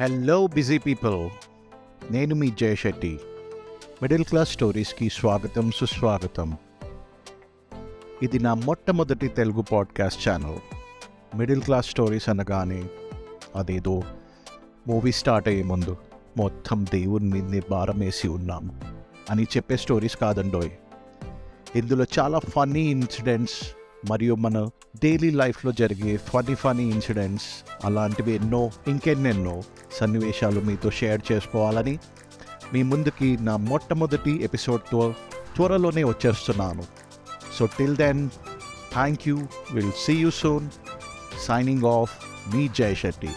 Hello busy people నేను మీ Jay Shetty. Middle class స్టోరీస్కి స్వాగతం సుస్వాగతం. ఇది నా మొట్టమొదటి Telugu podcast channel. Middle class stories అనగానే అదేదో మూవీ స్టార్ట్ అయ్యే ముందు మొత్తం దేవుని మీదనే భారం వేసి ఉన్నాం అని చెప్పే స్టోరీస్ కాదండోయ్. ఇందులో చాలా ఫన్నీ ఇన్సిడెంట్స్ మరియు మన డైలీ లైఫ్లో జరిగే ఫనీ ఫనీ ఇన్సిడెంట్స్ అలాంటివి ఎన్నో ఇంకెన్నెన్నో సన్నివేశాలు మీతో షేర్ చేసుకోవాలని మీ ముందుకి నా మొట్టమొదటి ఎపిసోడ్తో త్వరలోనే వచ్చేస్తున్నాను. So till then thank you will see you soon signing off me Jay Shetty